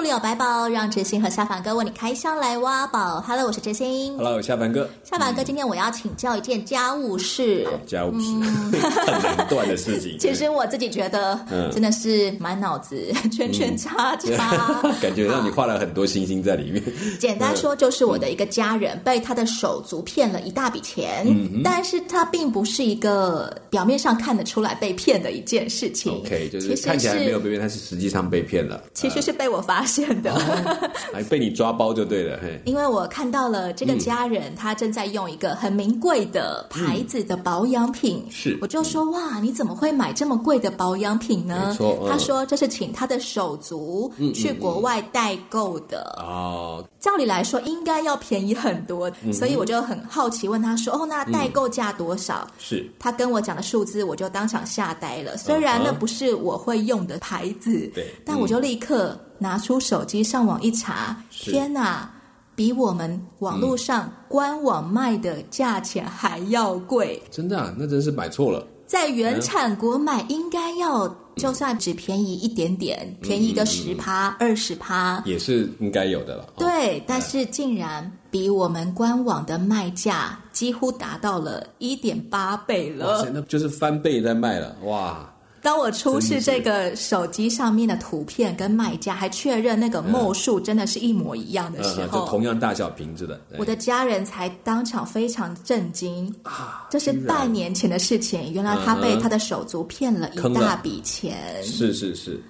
书里有白宝，让知心和下凡哥为你开箱来挖宝。Hello，我是知心。Hello，下凡哥。下凡哥，今天我要请教一件家务事。家务事，嗯、很难断的事情。其实我自己觉得，真的是满脑子圈圈叉叉，嗯、感觉让你画了很多星星在里面。简单说，就是我的一个家人被他的手足骗了一大笔钱，嗯、但是他并不是一个表面上看得出来被骗的一件事情。OK，就是看起来没有被骗，但是实际上被骗了。其实是被我发。发现的，还被你抓包就对了。嘿，因为我看到了这个家人，他正在用一个很名贵的牌子的保养品，是，我就说哇，你怎么会买这么贵的保养品呢？他说这是请他的手足去国外代购的哦。照理来说应该要便宜很多，所以我就很好奇问他说哦，那代购价多少？是他跟我讲的数字，我就当场吓呆了。虽然那不是我会用的牌子，对，但我就立刻。拿出手机上网一查，天哪，比我们网络上官网卖的价钱还要贵！真的啊？那真是买错了。在原产国买应该要，就算只便宜一点点，便宜个十趴、二十趴，也是应该有的了。对，但是竟然比我们官网的卖价几乎达到了一点八倍了。那就是翻倍在卖了，哇！当我出示这个手机上面的图片跟卖家，还确认那个墨数真的是一模一样的时候，就同样大小瓶子的，我的家人才当场非常震惊啊！这是半年前的事情，原来他被他的手足骗了一大笔钱。是是是，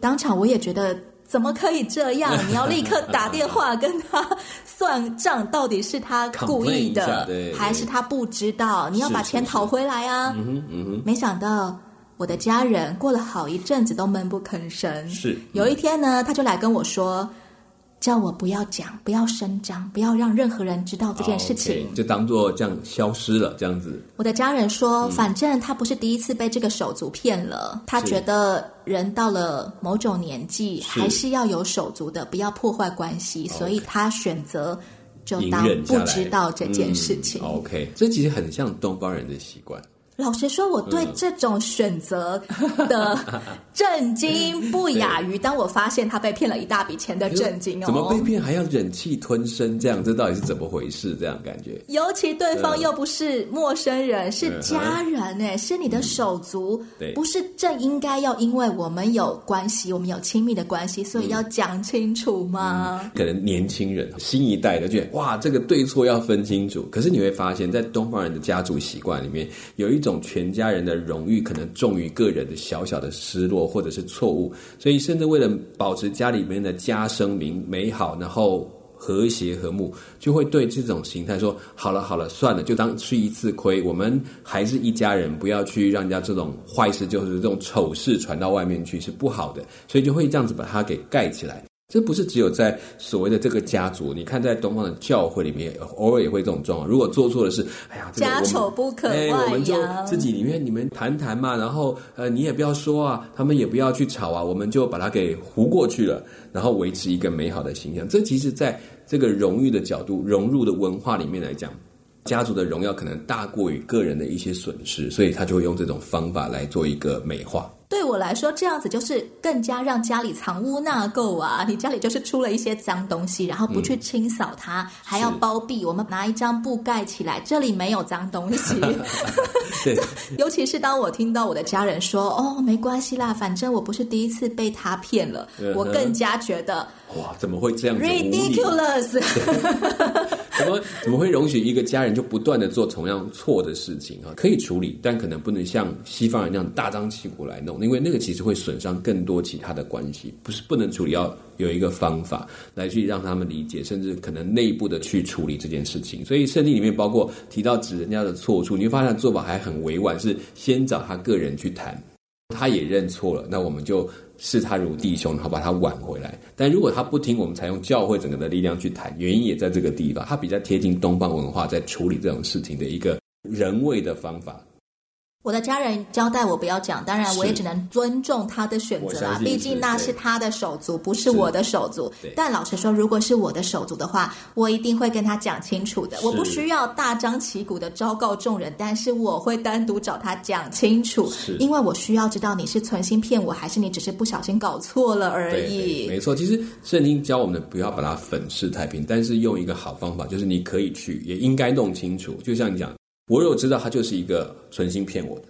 当场我也觉得怎么可以这样？你要立刻打电话跟他算账，到底是他故意的，还是他不知道？你要把钱讨回来啊！嗯哼嗯哼，没想到。我的家人过了好一阵子都闷不吭声。是，嗯、有一天呢，他就来跟我说，叫我不要讲，不要声张，不要让任何人知道这件事情，就当做这样消失了，这样子。我的家人说，嗯、反正他不是第一次被这个手足骗了，他觉得人到了某种年纪，是。还是要有手足的，不要破坏关系，所以他选择就当不知道这件事情。嗯、OK，这其实很像东方人的习惯。老实说，我对这种选择的 震惊不亚于当我发现他被骗了一大笔钱的震惊哦。怎么被骗还要忍气吞声？这样这到底是怎么回事？这样感觉，尤其对方又不是陌生人，是家人哎，是你的手足，对，不是正应该要因为我们有关系，我们有亲密的关系，所以要讲清楚吗？可能年轻人新一代的觉得哇，这个对错要分清楚。可是你会发现在东方人的家族习惯里面有一。这种全家人的荣誉可能重于个人的小小的失落或者是错误，所以甚至为了保持家里面的家声名美好，然后和谐和睦，就会对这种形态说：好了好了，算了，就当吃一次亏，我们还是一家人，不要去让人家这种坏事，就是这种丑事传到外面去是不好的，所以就会这样子把它给盖起来。这不是只有在所谓的这个家族，你看在东方的教会里面，偶尔也会这种状况。如果做错的事，哎呀，家丑不可外扬，我们就自己里面你们谈谈嘛，然后呃，你也不要说啊，他们也不要去吵啊，我们就把它给糊过去了，然后维持一个美好的形象。这其实在这个荣誉的角度、融入的文化里面来讲，家族的荣耀可能大过于个人的一些损失，所以他就会用这种方法来做一个美化。对我来说，这样子就是更加让家里藏污纳垢啊！你家里就是出了一些脏东西，然后不去清扫它，嗯、还要包庇。我们拿一张布盖起来，这里没有脏东西。对，尤其是当我听到我的家人说：“哦，没关系啦，反正我不是第一次被他骗了。嗯”我更加觉得哇，怎么会这样子？Ridiculous！怎么怎么会容许一个家人就不断的做同样错的事情啊？可以处理，但可能不能像西方人那样大张旗鼓来弄。因为那个其实会损伤更多其他的关系，不是不能处理，要有一个方法来去让他们理解，甚至可能内部的去处理这件事情。所以圣经里面包括提到指人家的错处，你会发现做法还很委婉，是先找他个人去谈。他也认错了，那我们就视他如弟兄，然后把他挽回来。但如果他不听，我们才用教会整个的力量去谈，原因也在这个地方，他比较贴近东方文化在处理这种事情的一个人为的方法。我的家人交代我不要讲，当然我也只能尊重他的选择啦。毕竟那是他的手足，不是我的手足。但老实说，如果是我的手足的话，我一定会跟他讲清楚的。我不需要大张旗鼓的昭告众人，但是我会单独找他讲清楚，因为我需要知道你是存心骗我，还是你只是不小心搞错了而已。没错，其实圣经教我们的不要把它粉饰太平，但是用一个好方法，就是你可以去，也应该弄清楚。就像你讲。我如果知道他就是一个存心骗我的，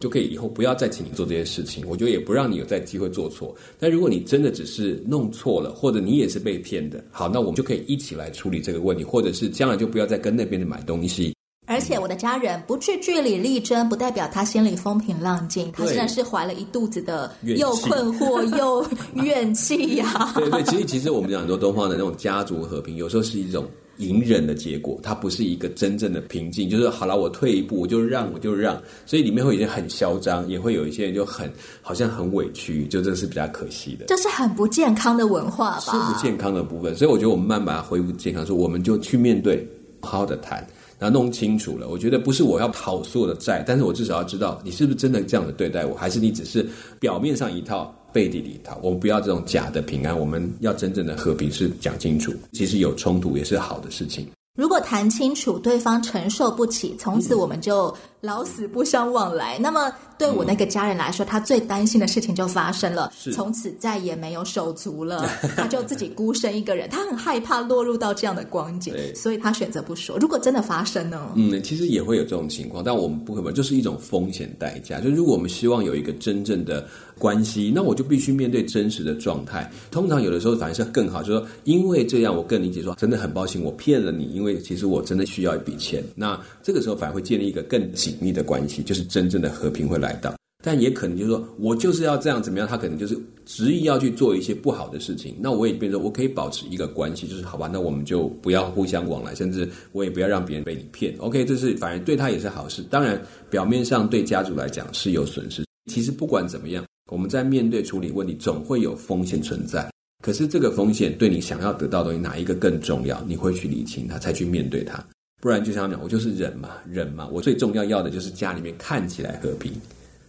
就可以以后不要再请你做这些事情。我觉得也不让你有再机会做错。但如果你真的只是弄错了，或者你也是被骗的，好，那我们就可以一起来处理这个问题，或者是将来就不要再跟那边的买东西。而且我的家人不去据理力争，不代表他心里风平浪静，他现在是怀了一肚子的又困惑又 怨气呀、啊。对对，其实其实我们讲很多东方的那种家族和平，有时候是一种。隐忍的结果，它不是一个真正的平静。就是好了，我退一步，我就让，我就让。所以里面会有一些很嚣张，也会有一些人就很好像很委屈，就这是比较可惜的。这是很不健康的文化吧？是不健康的部分。所以我觉得我们慢慢把它恢复健康，说我们就去面对，好好的谈，然后弄清楚了。我觉得不是我要讨所有的债，但是我至少要知道你是不是真的这样的对待我，还是你只是表面上一套。背地里头，我们不要这种假的平安，我们要真正的和平，是讲清楚。其实有冲突也是好的事情。如果谈清楚，对方承受不起，从此我们就老死不相往来。嗯、那么，对我那个家人来说，他最担心的事情就发生了，从此再也没有手足了，他就自己孤身一个人，他很害怕落入到这样的光景，所以他选择不说。如果真的发生呢？嗯，其实也会有这种情况，但我们不可能，就是一种风险代价。就如果我们希望有一个真正的关系，那我就必须面对真实的状态。通常有的时候反而是更好，就是说，因为这样，我更理解说，真的很抱歉，我骗了你，因为其实我真的需要一笔钱。那这个时候反而会建立一个更紧密的关系，就是真正的和平会来到。但也可能就是说我就是要这样怎么样，他可能就是执意要去做一些不好的事情。那我也变成我可以保持一个关系，就是好吧，那我们就不要互相往来，甚至我也不要让别人被你骗。OK，这是反而对他也是好事。当然，表面上对家族来讲是有损失。其实不管怎么样，我们在面对处理问题，总会有风险存在。可是这个风险对你想要得到的哪一个更重要？你会去理清它，才去面对它。不然就像他讲，我就是忍嘛，忍嘛。我最重要要的就是家里面看起来和平。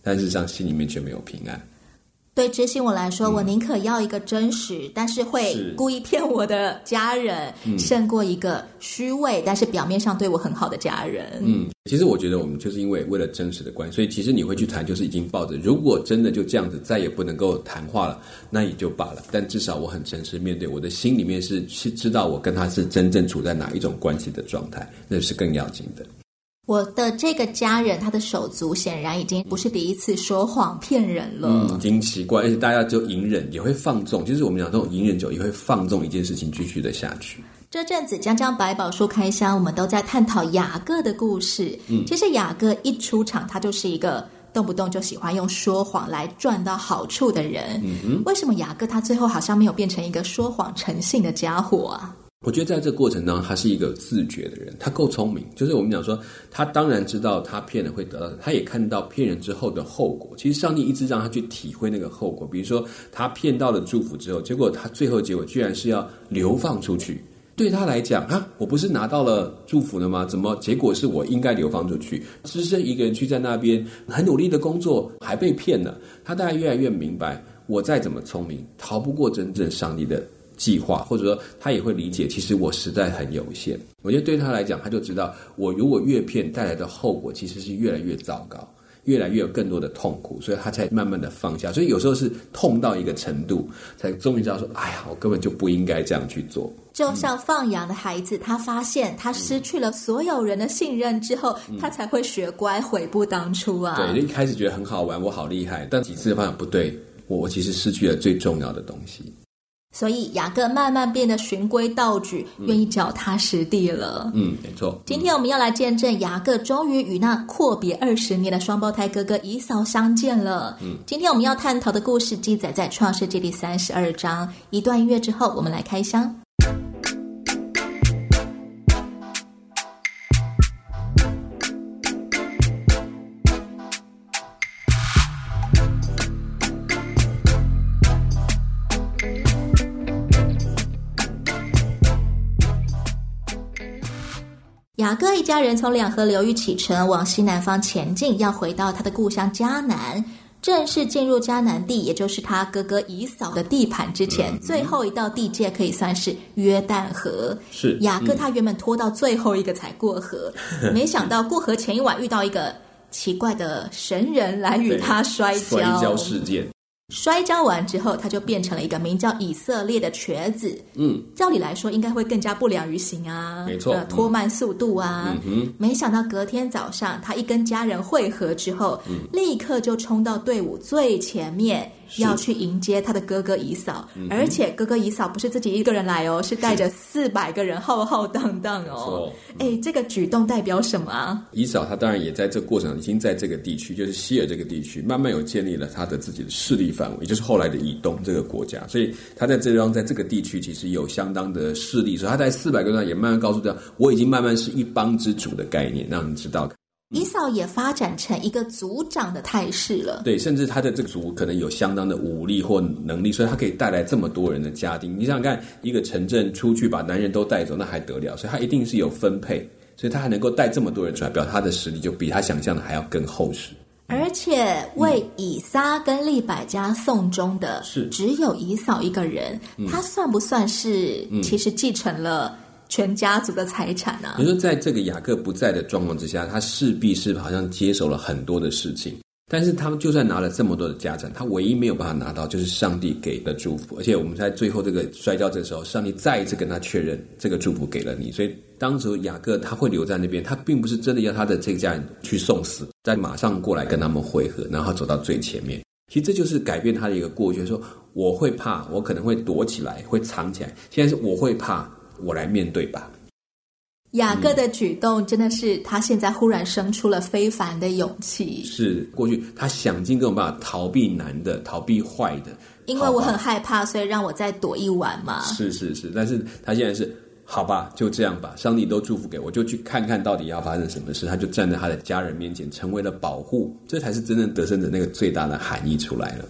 但事实上，心里面却没有平安。对知心我来说，嗯、我宁可要一个真实，但是会故意骗我的家人，嗯、胜过一个虚伪但是表面上对我很好的家人。嗯，其实我觉得我们就是因为为了真实的关系，所以其实你会去谈，就是已经抱着，如果真的就这样子再也不能够谈话了，那也就罢了。但至少我很诚实面对，我的心里面是是知道我跟他是真正处在哪一种关系的状态，那是更要紧的。我的这个家人，他的手足显然已经不是第一次说谎骗人了。嗯，已经奇怪，而且大家就隐忍，也会放纵。就是我们讲这种隐忍久，也会放纵一件事情继续的下去。这阵子江江百宝书开箱，我们都在探讨雅各的故事。嗯，其实雅各一出场，他就是一个动不动就喜欢用说谎来赚到好处的人。嗯，为什么雅各他最后好像没有变成一个说谎成性的家伙啊？我觉得在这过程当中，他是一个自觉的人，他够聪明。就是我们讲说，他当然知道他骗人会得到，他也看到骗人之后的后果。其实上帝一直让他去体会那个后果。比如说，他骗到了祝福之后，结果他最后结果居然是要流放出去。对他来讲啊，我不是拿到了祝福了吗？怎么结果是我应该流放出去？只身一个人去在那边很努力的工作，还被骗了。他大概越来越明白，我再怎么聪明，逃不过真正上帝的。计划，或者说他也会理解，其实我实在很有限。我觉得对他来讲，他就知道，我如果越骗带来的后果其实是越来越糟糕，越来越有更多的痛苦，所以他才慢慢的放下。所以有时候是痛到一个程度，才终于知道说，哎呀，我根本就不应该这样去做。就像放羊的孩子，他发现他失去了所有人的信任之后，嗯、他才会学乖，悔不当初啊。对，一开始觉得很好玩，我好厉害，但几次发现不对，我我其实失去了最重要的东西。所以雅各慢慢变得循规蹈矩，嗯、愿意脚踏实地了。嗯，没错。今天我们要来见证雅各终于与那阔别二十年的双胞胎哥哥以扫相见了。嗯，今天我们要探讨的故事记载在创世纪第三十二章。一段音乐之后，我们来开箱。家人从两河流域启程，往西南方前进，要回到他的故乡迦南。正式进入迦南地，也就是他哥哥以扫的地盘之前，嗯、最后一道地界可以算是约旦河。是雅各他原本拖到最后一个才过河，嗯、没想到过河前一晚遇到一个奇怪的神人来与他摔跤。摔跤事件。摔跤完之后，他就变成了一个名叫以色列的瘸子。嗯，照理来说应该会更加不良于行啊，没错，呃、拖慢速度啊。嗯哼，没想到隔天早上，他一跟家人会合之后，嗯、立刻就冲到队伍最前面。要去迎接他的哥哥姨嫂，嗯、而且哥哥姨嫂不是自己一个人来哦，是带着四百个人浩浩荡荡哦。哎，这个举动代表什么啊？以嫂她当然也在这过程已经在这个地区，就是希尔这个地区，慢慢有建立了他的自己的势力范围，也就是后来的以东这个国家。所以他在这地方，在这个地区其实有相当的势力，所以他在四百个人上也慢慢告诉他，我已经慢慢是一帮之主的概念，让你知道。以扫也发展成一个族长的态势了。对，甚至他的这个族可能有相当的武力或能力，所以他可以带来这么多人的家丁。你想想看，一个城镇出去把男人都带走，那还得了？所以他一定是有分配，所以他还能够带这么多人出来，表示他的实力就比他想象的还要更厚实。而且为以撒跟利百加送终的是只有以扫一个人，嗯、他算不算是其实继承了？全家族的财产啊！你说，在这个雅各不在的状况之下，他势必是好像接手了很多的事情。但是他们就算拿了这么多的家产，他唯一没有办法拿到就是上帝给的祝福。而且我们在最后这个摔跤的时候，上帝再一次跟他确认，这个祝福给了你。所以当时雅各他会留在那边，他并不是真的要他的这个家人去送死，再马上过来跟他们会合，然后走到最前面。其实这就是改变他的一个过去，说我会怕，我可能会躲起来，会藏起来。现在是我会怕。我来面对吧。雅各的举动真的是他现在忽然生出了非凡的勇气。是过去他想尽各种办法逃避难的、逃避坏的。因为我很害怕，所以让我再躲一晚嘛。是是是，但是他现在是好吧，就这样吧。上帝都祝福给我，就去看看到底要发生什么事。他就站在他的家人面前，成为了保护，这才是真正得胜者那个最大的含义出来了。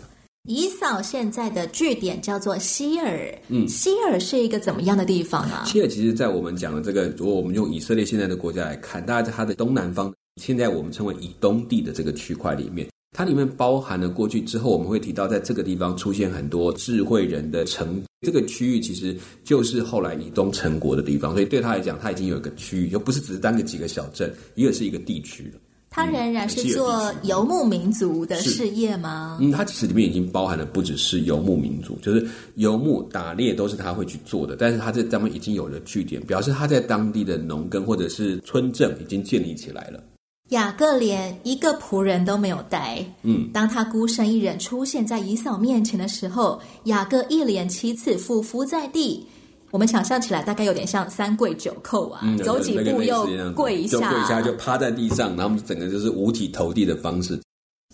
以扫现在的据点叫做希尔，嗯，希尔是一个怎么样的地方啊？希尔其实，在我们讲的这个，如果我们用以色列现在的国家来看，大家在它的东南方，现在我们称为以东地的这个区块里面，它里面包含了过去之后，我们会提到，在这个地方出现很多智慧人的城，这个区域其实就是后来以东成国的地方，所以对他来讲，他已经有一个区域，就不是只是单个几个小镇，一个是一个地区了。他仍然是做游牧民族的事业吗？嗯，他其实里面已经包含了不只是游牧民族，就是游牧、打猎都是他会去做的。但是他在他们已经有了据点，表示他在当地的农耕或者是村镇已经建立起来了。雅各连一个仆人都没有带。嗯，当他孤身一人出现在以嫂面前的时候，雅各一连七次俯伏在地。我们想象起来大概有点像三跪九叩啊，嗯、走几步又跪一下，就跪一下就趴在地上，然后我们整个就是五体投地的方式。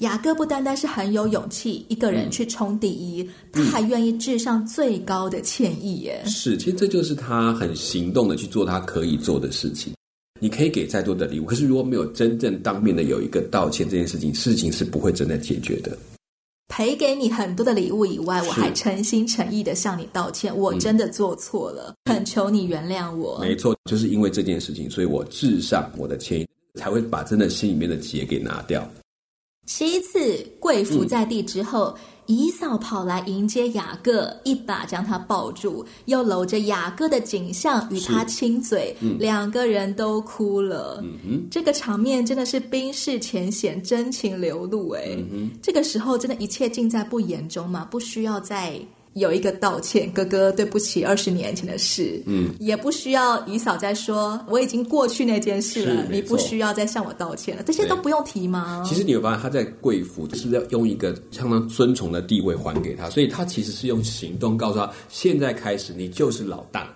雅各不单单是很有勇气一个人去冲第一，嗯、他还愿意致上最高的歉意耶。是，其实这就是他很行动的去做他可以做的事情。你可以给再多的礼物，可是如果没有真正当面的有一个道歉，这件事情事情是不会真的解决的。赔给你很多的礼物以外，我还诚心诚意的向你道歉，我真的做错了，恳、嗯、求你原谅我。没错，就是因为这件事情，所以我至上我的歉意，才会把真的心里面的结给拿掉。七次跪伏在地之后。嗯以扫跑来迎接雅各，一把将他抱住，又搂着雅各的颈项与他亲嘴，嗯、两个人都哭了。嗯、哼这个场面真的是冰释前嫌，真情流露。哎、这个时候真的一切尽在不言中嘛，不需要再。有一个道歉，哥哥，对不起，二十年前的事，嗯，也不需要姨嫂再说，我已经过去那件事了，你不需要再向我道歉了，这些都不用提吗？其实你会发现他在贵府，就是要用一个相当尊崇的地位还给他，所以他其实是用行动告诉他，现在开始你就是老大，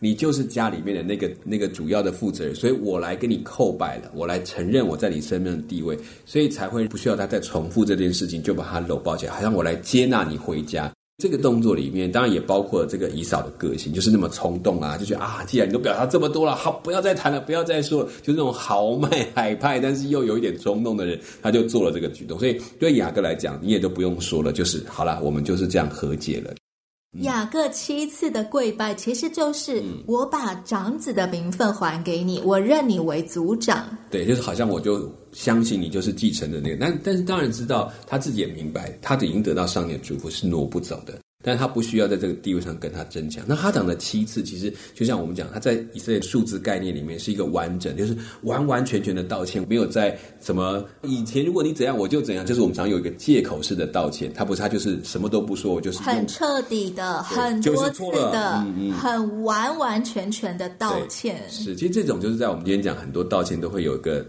你就是家里面的那个那个主要的负责人，所以我来跟你叩拜了，我来承认我在你身边的地位，所以才会不需要他再重复这件事情，就把他搂抱起来，好像我来接纳你回家。这个动作里面，当然也包括了这个以嫂的个性，就是那么冲动啊，就觉得啊，既然你都表达这么多了，好，不要再谈了，不要再说了，就那种豪迈海派，但是又有一点冲动的人，他就做了这个举动。所以对雅各来讲，你也都不用说了，就是好了，我们就是这样和解了。雅各七次的跪拜，其实就是我把长子的名分还给你，我认你为族长。对，就是好像我就相信你就是继承的那个，但但是当然知道他自己也明白，他已经得到上帝的祝福是挪不走的。但他不需要在这个地位上跟他争抢。那他讲的七次，其实就像我们讲，他在以色列数字概念里面是一个完整，就是完完全全的道歉，没有在什么以前如果你怎样我就怎样，就是我们常有一个借口式的道歉。他不是，他就是什么都不说，我就是很彻底的、很多次的、嗯嗯、很完完全全的道歉。是，其实这种就是在我们今天讲很多道歉都会有一个。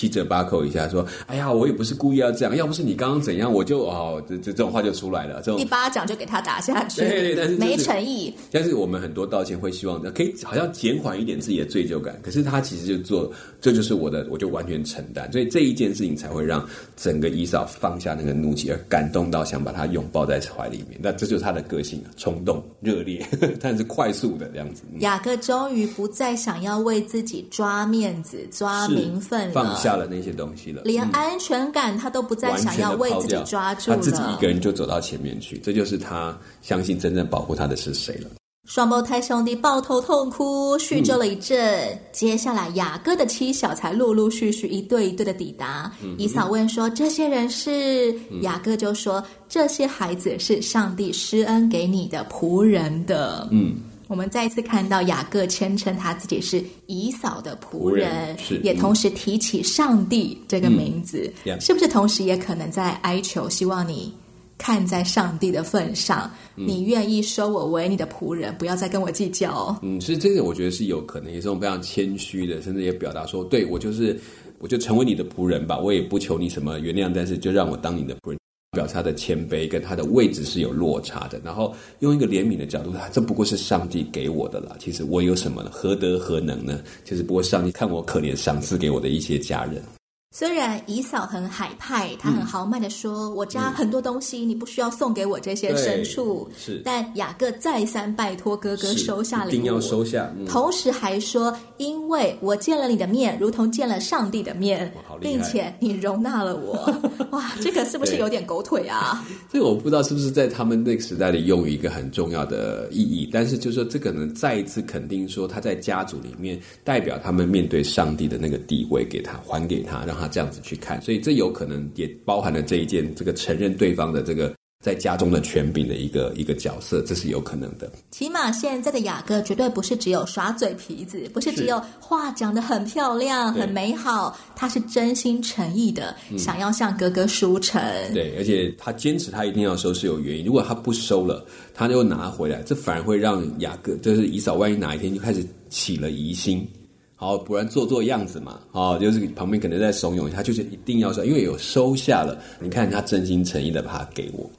七折八扣一下，说：“哎呀，我也不是故意要这样，要不是你刚刚怎样，我就哦，这这这种话就出来了。这种一巴掌就给他打下去，对对，但是、就是、没诚意。但是我们很多道歉会希望可以好像减缓一点自己的罪疚感，可是他其实就做，这就是我的，我就完全承担。所以这一件事情才会让整个伊嫂放下那个怒气，而感动到想把他拥抱在怀里面。那这就是他的个性啊，冲动、热烈，但是快速的这样子。雅各终于不再想要为自己抓面子、抓名分了。”下了那些东西了，连安全感他都不再想要为自己抓住了，他自己一个人就走到前面去，这就是他相信真正保护他的是谁了。双胞胎兄弟抱头痛哭，叙旧了一阵，嗯、接下来雅各的妻小才陆陆续续一对一对的抵达。嗯、以扫问说：“这些人是？”嗯、雅各就说：“这些孩子是上帝施恩给你的仆人的。”嗯。我们再一次看到雅各谦称他自己是以扫的仆人，是也同时提起上帝这个名字，嗯、是不是？同时也可能在哀求，希望你看在上帝的份上，嗯、你愿意收我为你的仆人，不要再跟我计较。嗯，所以这个我觉得是有可能，也是种非常谦虚的，甚至也表达说，对我就是，我就成为你的仆人吧，我也不求你什么原谅，但是就让我当你的仆人。表示他的谦卑跟他的位置是有落差的，然后用一个怜悯的角度，他这不过是上帝给我的啦。其实我有什么呢？何德何能呢？就是不过上帝看我可怜，赏赐给我的一些家人。虽然姨嫂很海派，她很豪迈的说：“嗯、我家很多东西，嗯、你不需要送给我这些牲畜。”是，但雅各再三拜托哥哥收下礼物，一定要收下。嗯、同时还说：“因为我见了你的面，如同见了上帝的面，并且你容纳了我。”哇，这个是不是有点狗腿啊？这个我不知道是不是在他们那个时代里用一个很重要的意义，但是就是说，这个呢再一次肯定说他在家族里面代表他们面对上帝的那个地位，给他还给他，让他这样子去看，所以这有可能也包含了这一件，这个承认对方的这个在家中的权柄的一个一个角色，这是有可能的。起码现在的雅各绝对不是只有耍嘴皮子，不是只有话讲得很漂亮、很美好，他是真心诚意的想要向哥哥书成。对，而且他坚持他一定要收是有原因，如果他不收了，他就拿回来，这反而会让雅各，就是以嫂，万一哪一天就开始起了疑心。好，不然做做样子嘛。好，就是旁边可能在怂恿他，就是一定要说，因为有收下了。你看他真心诚意的把它给我。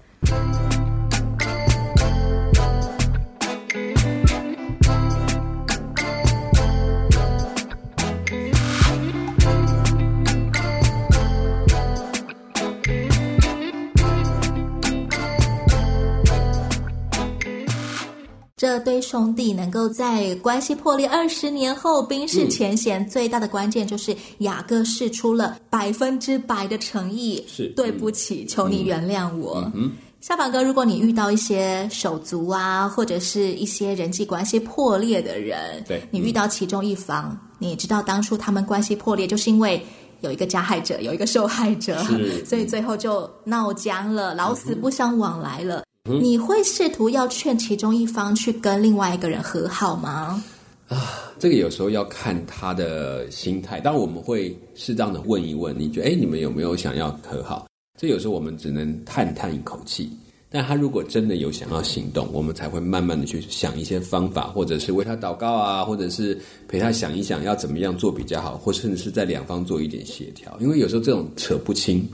这对兄弟能够在关系破裂二十年后冰释前嫌，最大的关键就是雅各释出了百分之百的诚意。是，对不起，嗯、求你原谅我。嗯，夏凡哥，如果你遇到一些手足啊，或者是一些人际关系破裂的人，对，你遇到其中一方，你知道当初他们关系破裂，就是因为有一个加害者，有一个受害者，是所以最后就闹僵了，老死不相往来了。你会试图要劝其中一方去跟另外一个人和好吗？啊，这个有时候要看他的心态。当然我们会适当的问一问，你觉得，哎，你们有没有想要和好？这有时候我们只能叹叹一口气。但他如果真的有想要行动，我们才会慢慢的去想一些方法，或者是为他祷告啊，或者是陪他想一想要怎么样做比较好，或甚至是在两方做一点协调。因为有时候这种扯不清。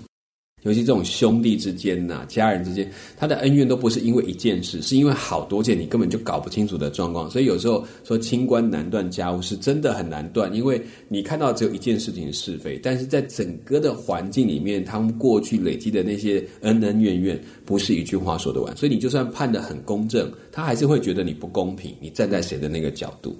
尤其这种兄弟之间呐、家人之间，他的恩怨都不是因为一件事，是因为好多件你根本就搞不清楚的状况。所以有时候说清官难断家务，是真的很难断，因为你看到只有一件事情是非，但是在整个的环境里面，他们过去累积的那些恩恩怨怨，不是一句话说得完。所以你就算判得很公正，他还是会觉得你不公平。你站在谁的那个角度？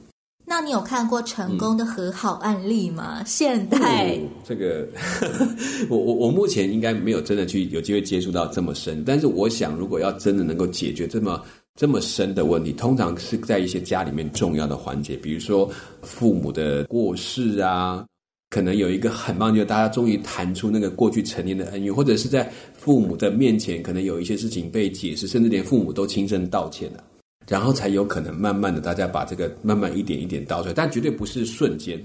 那你有看过成功的和好案例吗？嗯、现代、哦、这个，我我我目前应该没有真的去有机会接触到这么深，但是我想，如果要真的能够解决这么这么深的问题，通常是在一些家里面重要的环节，比如说父母的过世啊，可能有一个很棒，就是大家终于谈出那个过去成年的恩怨，或者是在父母的面前，可能有一些事情被解释，甚至连父母都亲身道歉了，然后才有可能慢慢的大家把这个慢慢一点一点倒出来，但绝对不是瞬间，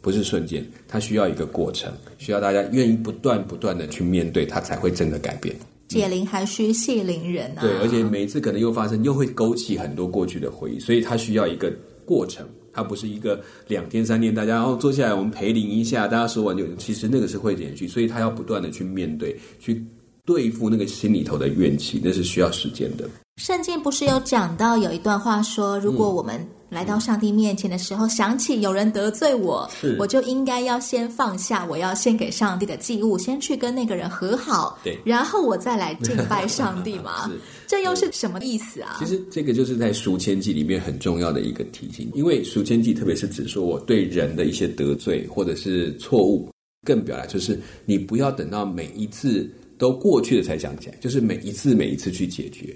不是瞬间，它需要一个过程，需要大家愿意不断不断的去面对，它才会真的改变。解铃还需系铃人啊！对，而且每一次可能又发生，又会勾起很多过去的回忆，所以它需要一个过程，它不是一个两天三天，大家哦坐下来，我们陪灵一下，大家说完就，其实那个是会延续，所以他要不断的去面对，去对付那个心里头的怨气，那是需要时间的。圣经不是有讲到有一段话说，如果我们来到上帝面前的时候，嗯、想起有人得罪我，我就应该要先放下我要献给上帝的祭物，先去跟那个人和好，对，然后我再来敬拜上帝嘛。这又是什么意思啊？其实这个就是在赎愆祭里面很重要的一个提醒，因为赎愆祭特别是指说我对人的一些得罪或者是错误，更表达就是你不要等到每一次都过去了才想起来，就是每一次每一次去解决。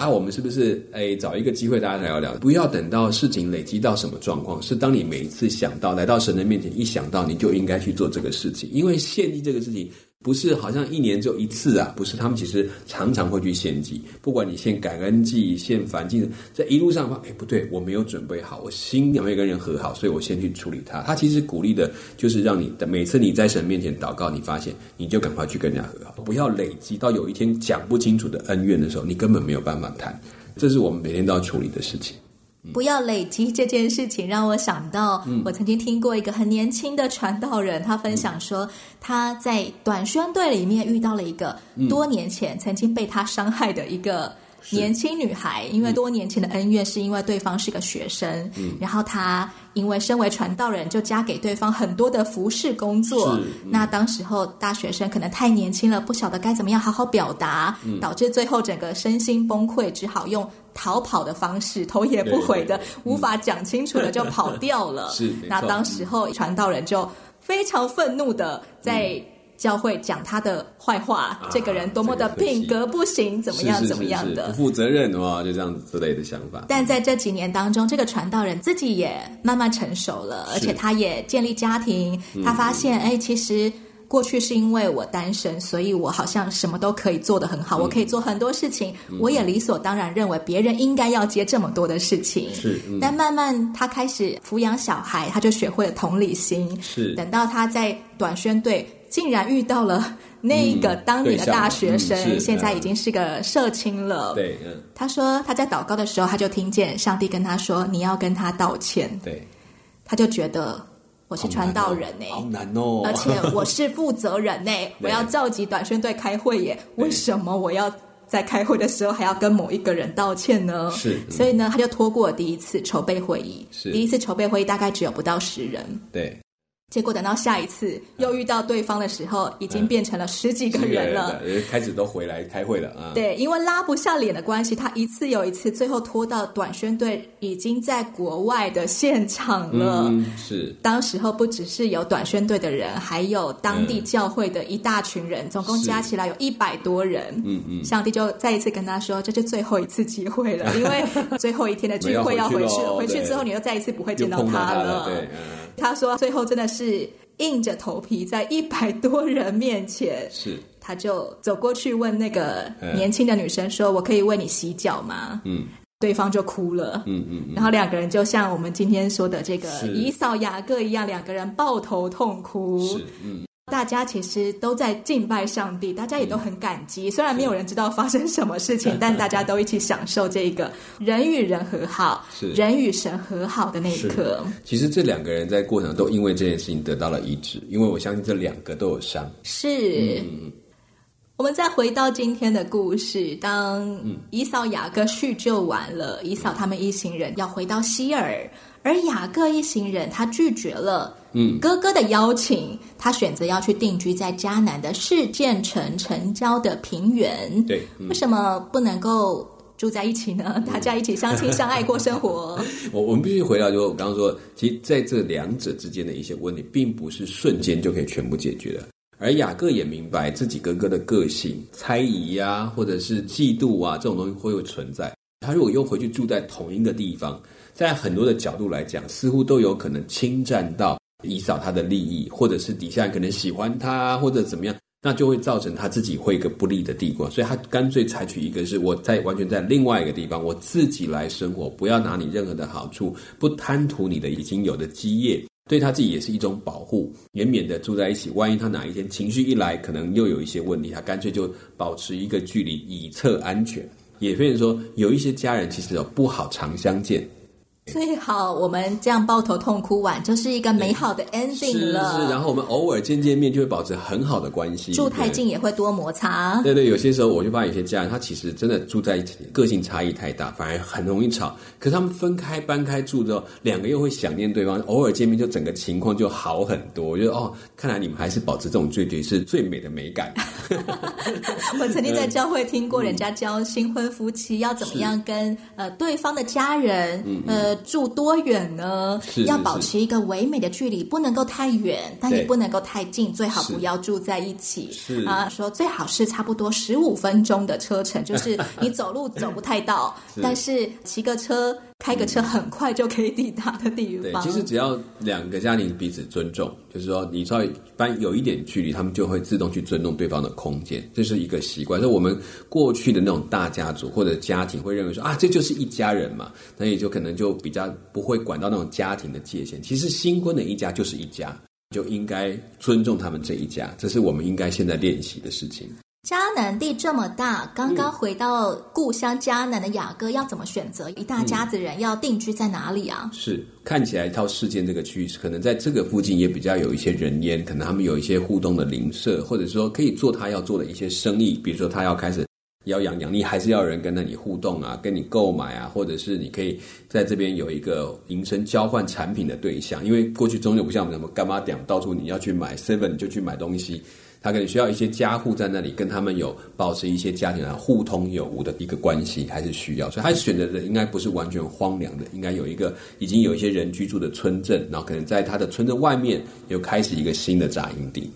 啊，我们是不是哎找一个机会大家聊聊？不要等到事情累积到什么状况，是当你每一次想到来到神的面前，一想到你就应该去做这个事情，因为献祭这个事情。不是，好像一年只有一次啊！不是，他们其实常常会去献祭。不管你献感恩祭、献燔祭，在一路上的话，哎，不对，我没有准备好，我心没有跟人和好，所以我先去处理它。他其实鼓励的就是让你的每次你在神面前祷告，你发现你就赶快去跟人家和好，不要累积到有一天讲不清楚的恩怨的时候，你根本没有办法谈。这是我们每天都要处理的事情。不要累积这件事情，让我想到，我曾经听过一个很年轻的传道人，他分享说，他在短宣队里面遇到了一个多年前曾经被他伤害的一个年轻女孩，因为多年前的恩怨是因为对方是个学生，然后她因为身为传道人，就加给对方很多的服侍工作。那当时候大学生可能太年轻了，不晓得该怎么样好好表达，导致最后整个身心崩溃，只好用。逃跑的方式，头也不回的，无法讲清楚的就跑掉了。是，那当时候传道人就非常愤怒的在教会讲他的坏话，这个人多么的品格不行，怎么样怎么样的，不负责任哇，就这样子之类的想法。但在这几年当中，这个传道人自己也慢慢成熟了，而且他也建立家庭，他发现，哎，其实。过去是因为我单身，所以我好像什么都可以做得很好，嗯、我可以做很多事情，嗯、我也理所当然认为别人应该要接这么多的事情。是，嗯、但慢慢他开始抚养小孩，他就学会了同理心。是，等到他在短宣队竟然遇到了那个当你的大学生，嗯、现在已经是个社青了。对，嗯，他说他在祷告的时候，他就听见上帝跟他说：“你要跟他道歉。”对，他就觉得。我是传道人呢，好难哦！而且我是负责人 呢，我要召集短宣队开会耶。为什么我要在开会的时候还要跟某一个人道歉呢？是，所以呢，他就拖过了第一次筹备会议。是，第一次筹备会议大概只有不到十人。对。结果等到下一次又遇到对方的时候，已经变成了十几个人了。人开始都回来开会了啊。对，因为拉不下脸的关系，他一次又一次，最后拖到短宣队已经在国外的现场了。嗯，是。当时候不只是有短宣队的人，还有当地教会的一大群人，总共加起来有一百多人。嗯嗯。上帝就再一次跟他说：“这是最后一次机会了，因为 最后一天的聚会要回去了。回去之后，你又再一次不会见到他了。”对。他说：“最后真的是硬着头皮，在一百多人面前，是他就走过去问那个年轻的女生说：‘我可以为你洗脚吗？’嗯，对方就哭了。嗯嗯，然后两个人就像我们今天说的这个以扫雅各一样，两个人抱头痛哭。是嗯。”大家其实都在敬拜上帝，大家也都很感激。虽然没有人知道发生什么事情，但大家都一起享受这个人与人和好、是人与神和好的那一刻。其实这两个人在过程都因为这件事情得到了医治，因为我相信这两个都有伤。是。嗯、我们再回到今天的故事，当以扫雅各叙旧完了，以扫他们一行人要回到西珥。而雅各一行人，他拒绝了哥哥的邀请，嗯、他选择要去定居在迦南的示剑城城郊的平原。对，嗯、为什么不能够住在一起呢？大家一起相亲 相爱过生活。我我们必须回到，就我刚刚说，其实在这两者之间的一些问题，并不是瞬间就可以全部解决的。而雅各也明白自己哥哥的个性、猜疑呀、啊，或者是嫉妒啊，这种东西会有存在。他如果又回去住在同一个地方，在很多的角度来讲，似乎都有可能侵占到以扫他的利益，或者是底下可能喜欢他，或者怎么样，那就会造成他自己会一个不利的地方。所以他干脆采取一个是我在完全在另外一个地方，我自己来生活，不要拿你任何的好处，不贪图你的已经有的基业。对他自己也是一种保护，也免得住在一起。万一他哪一天情绪一来，可能又有一些问题，他干脆就保持一个距离，以策安全。也可以说，有一些家人其实不好常相见。最好我们这样抱头痛哭完，就是一个美好的 ending 了。是是，然后我们偶尔见见面，就会保持很好的关系。住太近也会多摩擦。对对，有些时候我就发现有些家人，他其实真的住在一起，个性差异太大，反而很容易吵。可是他们分开搬开住之后，两个又会想念对方，偶尔见面就整个情况就好很多。我觉得哦，看来你们还是保持这种距离是最美的美感。我曾经在教会听过人家教新婚夫妻要怎么样跟呃对方的家人呃。住多远呢？是是是，要保持一个唯美的距离，不能够太远，但也不能够太近，最好不要住在一起。是啊，说最好是差不多十五分钟的车程，就是你走路走不太到，但是骑个车。开个车很快就可以抵达的地方。对，其实只要两个家庭彼此尊重，就是说你稍微搬有一点距离，他们就会自动去尊重对方的空间，这是一个习惯。所以我们过去的那种大家族或者家庭会认为说啊，这就是一家人嘛，那也就可能就比较不会管到那种家庭的界限。其实新婚的一家就是一家，就应该尊重他们这一家，这是我们应该现在练习的事情。迦南地这么大，刚刚回到故乡迦南的雅各要怎么选择一大家子人要定居在哪里啊？是看起来一套事件这个区域，可能在这个附近也比较有一些人烟，可能他们有一些互动的邻舍，或者说可以做他要做的一些生意，比如说他要开始要养羊，你还是要有人跟着你互动啊，跟你购买啊，或者是你可以在这边有一个营生交换产品的对象，因为过去中间不像我们什么柑仔店，到处你要去买 seven 就去买东西。他可能需要一些家户在那里，跟他们有保持一些家庭的互通有无的一个关系，还是需要。所以他选择的应该不是完全荒凉的，应该有一个已经有一些人居住的村镇，然后可能在他的村镇外面又开始一个新的扎营地。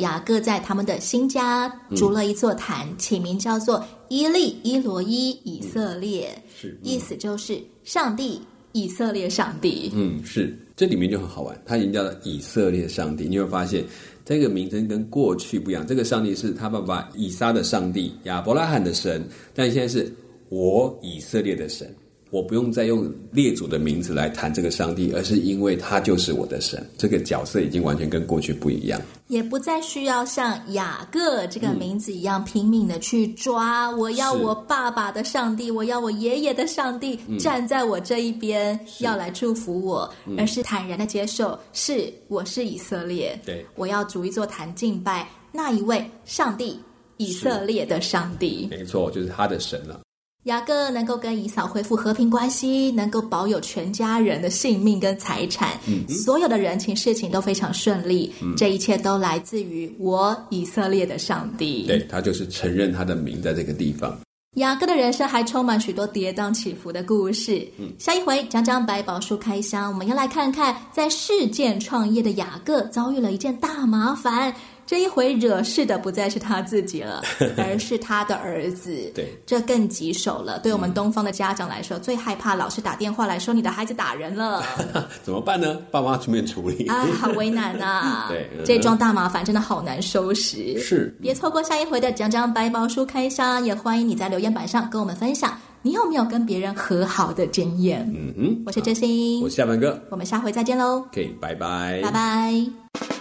雅各在他们的新家筑了一座坛，嗯、起名叫做伊利伊罗伊以色列，嗯、是、嗯、意思就是上帝以色列上帝。嗯，是这里面就很好玩，他已经叫做以色列上帝，你会发现。这个名称跟过去不一样，这个上帝是他爸爸以撒的上帝，亚伯拉罕的神，但现在是我以色列的神。我不用再用列祖的名字来谈这个上帝，而是因为他就是我的神。这个角色已经完全跟过去不一样，也不再需要像雅各这个名字一样拼命的去抓。嗯、我要我爸爸的上帝，我要我爷爷的上帝、嗯、站在我这一边，要来祝福我，嗯、而是坦然的接受，是我是以色列，对，我要逐一座坛敬拜那一位上帝，以色列的上帝，没错，就是他的神了。雅各能够跟以嫂恢复和平关系，能够保有全家人的性命跟财产，嗯、所有的人情事情都非常顺利。嗯、这一切都来自于我以色列的上帝。对，他就是承认他的名在这个地方。雅各的人生还充满许多跌宕起伏的故事。嗯、下一回讲讲百宝书开箱，我们要来看看在事件创业的雅各遭遇了一件大麻烦。这一回惹事的不再是他自己了，而是他的儿子。对，这更棘手了。对我们东方的家长来说，嗯、最害怕老师打电话来说你的孩子打人了，怎么办呢？爸妈出面处理啊，好为难啊！对，这桩大麻烦真的好难收拾。是，别错过下一回的讲讲白毛书开箱，也欢迎你在留言板上跟我们分享你有没有跟别人和好的经验。嗯哼，我是真心，我是夏凡哥，我们下回再见喽。OK，拜拜，拜拜。